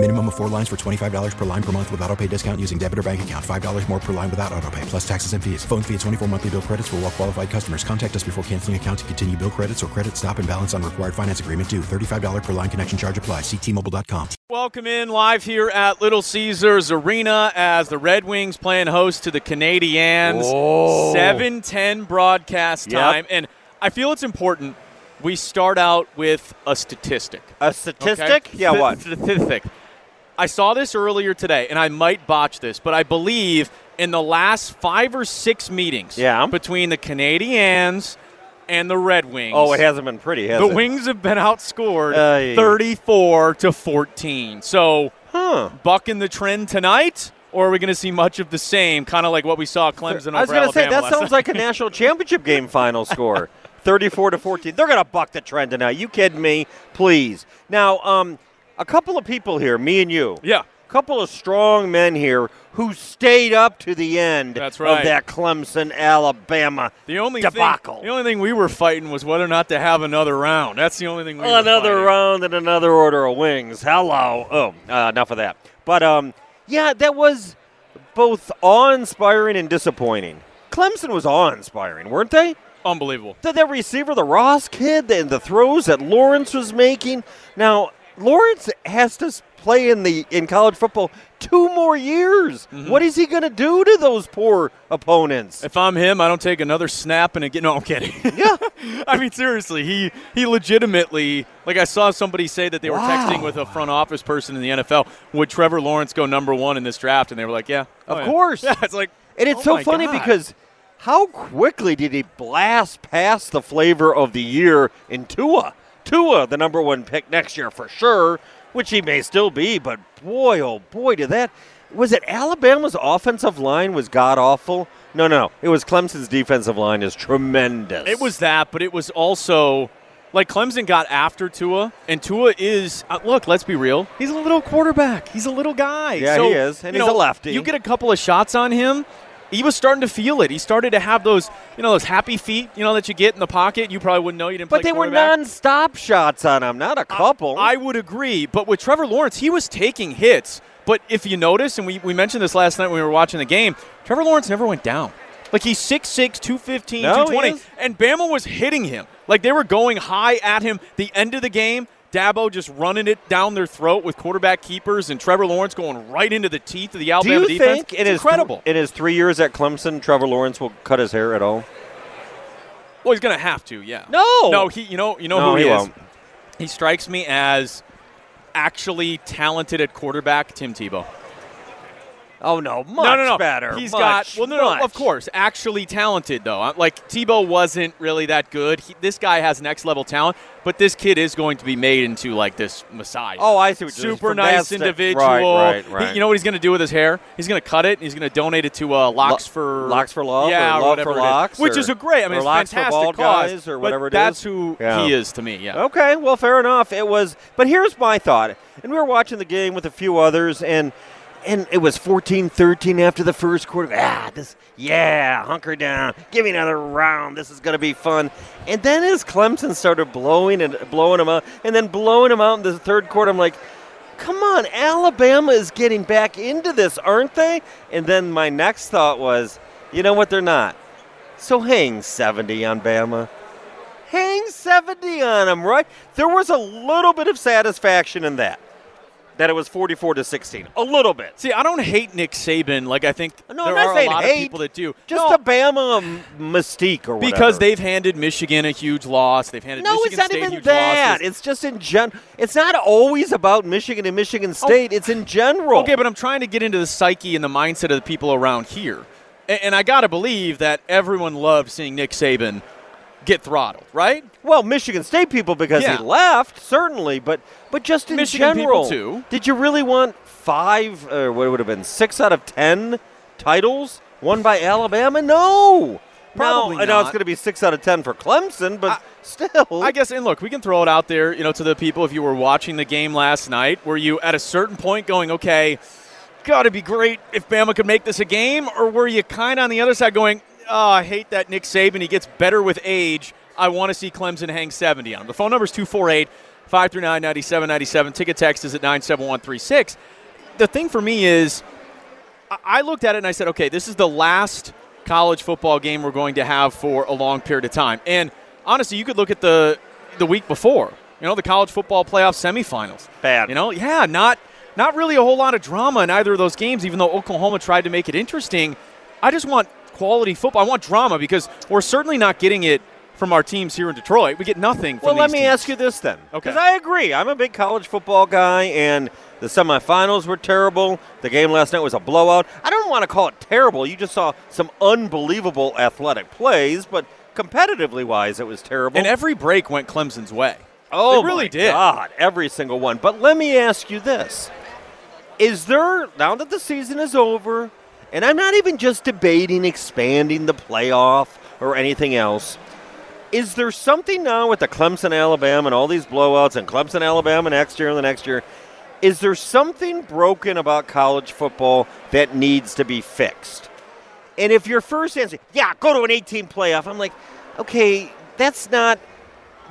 Minimum of four lines for $25 per line per month with auto pay discount using debit or bank account. $5 more per line without auto pay, plus taxes and fees. Phone fee at 24 monthly bill credits for all well qualified customers. Contact us before canceling account to continue bill credits or credit stop and balance on required finance agreement due. $35 per line connection charge apply. Ctmobile.com. Welcome in live here at Little Caesars Arena as the Red Wings playing host to the Canadiens. Whoa. 7-10 broadcast Yep. time. And I feel it's important we start out with a statistic. A statistic? Okay? Yeah, Th- what? Statistic. I saw this earlier today, and I might botch this, but I believe in the last five or six meetings Yeah. between the Canadiens and the Red Wings. Oh, it hasn't been pretty, has the it? Wings have been outscored Aye. 34 to 14. So, Huh. bucking the trend tonight, or are we going to see much of the same, kind of like what we saw Clemson I was going to say, that sounds like a national championship game final score. 34 to 14. They're going to buck the trend tonight. You kidding me? Please. Now, um, a couple of people here, me and you. Yeah. A couple of strong men here who stayed up to the end That's right. of that Clemson Alabama The only debacle. thing, the only thing we were fighting was whether or not to have another round. That's the only thing we were another fighting. round and another order of wings. Hello. Oh, uh, enough of that. But um, yeah, that was both awe-inspiring and disappointing. Clemson was awe-inspiring, weren't they? Unbelievable. The, that receiver, the Ross kid, and the throws that Lawrence was making. Now, Lawrence has to play in the in college football two more years. Mm-hmm. What is he going to do to those poor opponents? If I'm him, I don't take another snap and again. No, I'm kidding. yeah, I mean, seriously, he he legitimately like I saw somebody say that they were Wow. texting with a front office person in the NFL. Would Trevor Lawrence go number one in this draft? And they were like, Yeah, Of oh, yeah. course. Yeah, it's like, And it's oh so funny God. because how quickly did he blast past the flavor of the year in Tua? Tua, the number one pick next year for sure, which he may still be, but boy, oh boy, did that. Was it Alabama's offensive line was god awful? No, no, it was Clemson's defensive line is tremendous. It was that, but it was also like Clemson got after Tua, and Tua is uh, look. Let's be real. He's a little quarterback. He's a little guy. Yeah, So, he is, and he's a lefty. You get a couple of shots on him. He was starting to feel it. He started to have those, you know, those happy feet, you know, that you get in the pocket. You probably wouldn't know you didn't But they were non-stop shots on him, not a couple. I would agree. But with Trevor Lawrence, he was taking hits. But if you notice, and we, we mentioned this last night when we were watching the game, Trevor Lawrence never went down. Like he's 6'6, 215, No, 220. And Bama was hitting him. Like they were going high at him. The end of the game, Dabo just running it down their throat with quarterback keepers and Trevor Lawrence going right into the teeth of the Alabama Do you defense. think in It's his incredible. in his three years at Clemson, Trevor Lawrence will cut his hair at all? well, he's going to have to, yeah. No. No, he you know, you know No, who he, he is. won't. He strikes me as actually talented at quarterback, Tim Tebow. Oh no, much no, no, no. better. He's much, got well, no, no, much. of course, actually talented though. Uh, Like Tebow wasn't really that good. He, this guy has next level talent, but this kid is going to be made into like this messiah. Oh, I see what super nice individual. Right, right, He- you know what he's going to do with his hair? He's going to cut it and he's going to donate it to uh, Locks Lo- for Locks for Love Yeah, or Love whatever for it is. Locks which or- is a great. I mean, or it's Locks for fantastic Bald cause, Guys or but whatever it that's is. who Yeah. he is to me. Yeah. Okay, well, fair enough. It was, but here's my thought. And we were watching the game with a few others, and and it was 14-13 after the first quarter. Ah, this, yeah, hunker down. Give me another round. This is gonna be fun. And then as Clemson started blowing and blowing them out, and then blowing them out in the third quarter, I'm like. Come on, Alabama is getting back into this, aren't they? And then my next thought was, you know what? They're not. So hang 70 on Bama hang 70 on them, right? There was a little bit of satisfaction in that. That it was 44 to 16. A little bit. See, I don't hate Nick Saban like I think No, there I'm not are a lot hate. of people that do. Just No, the Bama mystique or whatever. because they've handed Michigan a huge loss. They've handed Michigan. No, Michigan it's not State even that. losses. It's just in gen. It's not always about Michigan and Michigan oh. State. it's in general. Okay, but I'm trying to get into the psyche and the mindset of the people around here. And, and I got to believe that everyone loved seeing Nick Saban get throttled, right? Well, Michigan State people because Yeah. he left, certainly, but but just in Michigan general. too. Did you really want five, or what would have been six out of ten titles won by Alabama? No, Probably now, I know it's going to be six out of ten for Clemson, but still, I guess, and look, we can throw it out there, you know, to the people if you were watching the game last night, were you at a certain point going, okay, got to be great if Bama could make this a game, or were you kind of on the other side going, oh, I hate that Nick Saban, he gets better with age. I want to see Clemson hang 70 on him. The phone number is 248 539 9797. Ticket text is at 97136. The thing for me is, I- I looked at it and I said, okay, this is the last college football game we're going to have for a long period of time. And honestly, you could look at the the week before. You know, the college football playoff semifinals. Bad. You know, yeah, not not really a whole lot of drama in either of those games. Even though Oklahoma tried to make it interesting, I just want quality football. I want drama because we're certainly not getting it from our teams here in Detroit. We get nothing. From Well, let me teams. ask you this then. Okay. Because I agree. I'm a big college football guy, and the semifinals were terrible. The game last night was a blowout. I don't want to call it terrible. You just saw some unbelievable athletic plays, but competitively wise, it was terrible. And every break went Clemson's way. Oh, They really my did. God, every single one. But let me ask you this: Is there now that the season is over, and I'm not even just debating expanding the playoff or anything else? Is there something now with the Clemson, Alabama, and all these blowouts, and Clemson, Alabama next year and the next year? Is there something broken about college football that needs to be fixed? And if your first answer, yeah, go to an 18 playoff, I'm like, okay, that's not.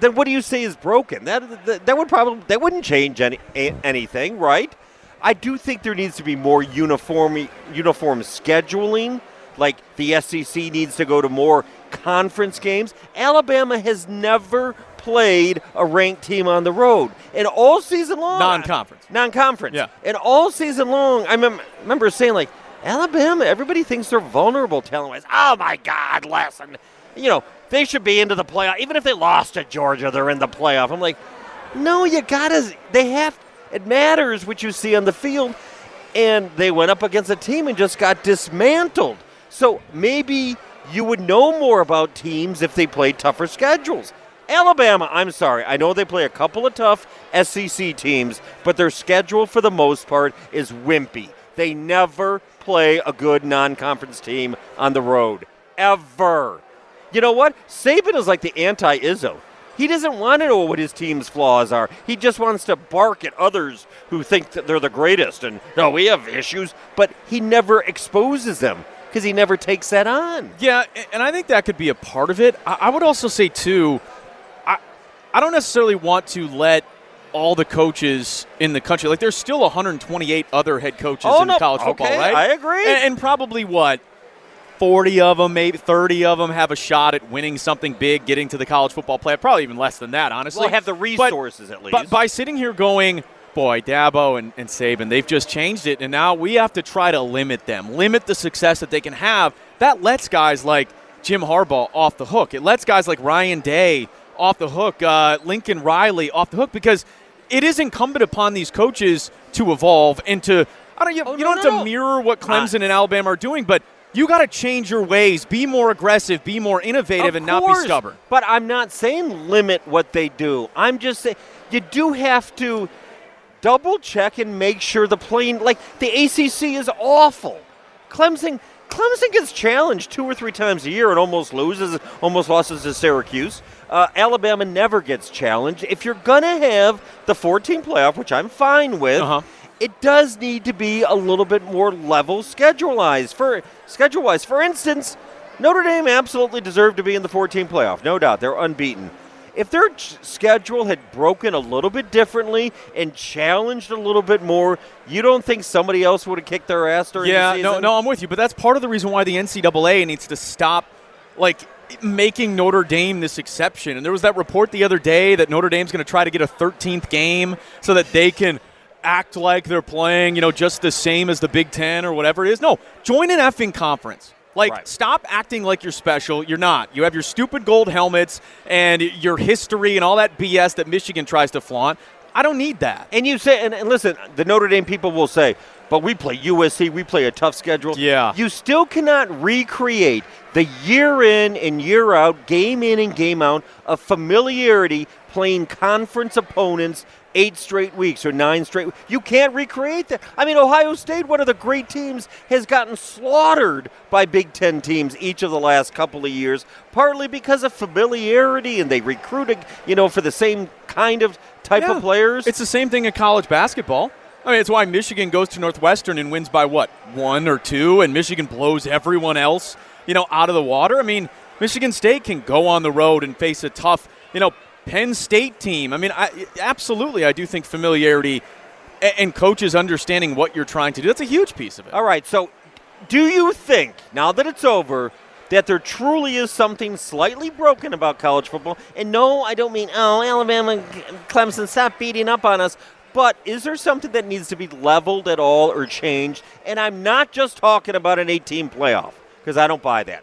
Then what do you say is broken? That that, that would probably that wouldn't change any anything, right? I do think there needs to be more uniform uniform scheduling. Like the SEC needs to go to more conference games. Alabama has never played a ranked team on the road, and all season long, Non-conference. non-conference, Yeah. and all season long, I mem- remember saying like Alabama. Everybody thinks they're vulnerable talent-wise. Oh my God, lesson. You know they should be into the playoff. Even if they lost to Georgia, they're in the playoff. I'm like, no, you gotta. They have. It matters what you see on the field, and they went up against a team and just got dismantled. So maybe you would know more about teams if they played tougher schedules. Alabama, I'm sorry. I know they play a couple of tough SEC teams, but their schedule for the most part is wimpy. They never play a good non conference team on the road. Ever. You know what? Saban is like the anti Izzo. He doesn't want to know what his team's flaws are. He just wants to bark at others who think that they're the greatest and, no, we have issues, but he never exposes them because he never takes that on. Yeah, and I think that could be a part of it. I, would also say too, I I don't necessarily want to let all the coaches in the country like there's still 128 other head coaches Oh, in no, college football, okay, right? I agree. And, and probably what 40 of them, maybe 30 of them have a shot at winning something big, getting to the college football playoff. Probably even less than that, honestly. Well, have the But- resources at least. But by sitting here going, boy, Dabo and, and Saban, they've just changed it, and now we have to try to limit them, limit the success that they can have. That lets guys like Jim Harbaugh off the hook. It lets guys like Ryan Day off the hook, uh, Lincoln Riley off the hook, because it is incumbent upon these coaches to evolve and to. I don't. You, Oh, you don't no, have no. to mirror what Clemson and Alabama are doing, but you got to change your ways, be more aggressive, be more innovative, Of and not be stubborn. But I'm not saying limit what they do. I'm just saying you do have to double check and make sure the plane like the ACC is awful. Clemson Clemson gets challenged two or three times a year and almost loses, almost loses to Syracuse. Uh, Alabama never gets challenged. If you're gonna have the 14 playoff, which I'm fine with, Uh-huh. it does need to be a little bit more level schedule-wise. For schedule-wise, for instance, Notre Dame absolutely deserved to be in the 14 playoff, no doubt. They're unbeaten. If their schedule had broken a little bit differently and challenged a little bit more, you don't think somebody else would have kicked their ass during yeah, the no, no, I'm with you. But that's part of the reason why the NCAA needs to stop, like, making Notre Dame this exception. And there was that report the other day that Notre Dame's going to try to get a 13th game so that they can act like they're playing, you know, just the same as the Big Ten or whatever it is. No, join an effing conference. Like, Right. stop acting like you're special. You're not. You have your stupid gold helmets and your history and all that BS that Michigan tries to flaunt. I don't need that. And you say, and, and listen, the Notre Dame people will say, but we play USC, we play a tough schedule. Yeah. You still cannot recreate the year in and year out, game in and game out of familiarity playing conference opponents eight straight weeks or nine straight. You can't recreate that. I mean, Ohio State, one of the great teams, has gotten slaughtered by Big Ten teams each of the last couple of years, partly because of familiarity and they recruited, you know, for the same kind of type Yeah. of players. It's the same thing in college basketball. I mean, it's why Michigan goes to Northwestern and wins by what one or two, and Michigan blows everyone else, you know, out of the water. I mean, Michigan State can go on the road and face a tough, you know, Penn State team. I mean, I, absolutely, I do think familiarity and coaches understanding what you're trying to do. That's a huge piece of it. All right, so do you think, now that it's over, that there truly is something slightly broken about college football? And no, I don't mean, oh, Alabama, Clemson, stop beating up on us. But is there something that needs to be leveled at all or changed? And I'm not just talking about an 18 playoff, because I don't buy that.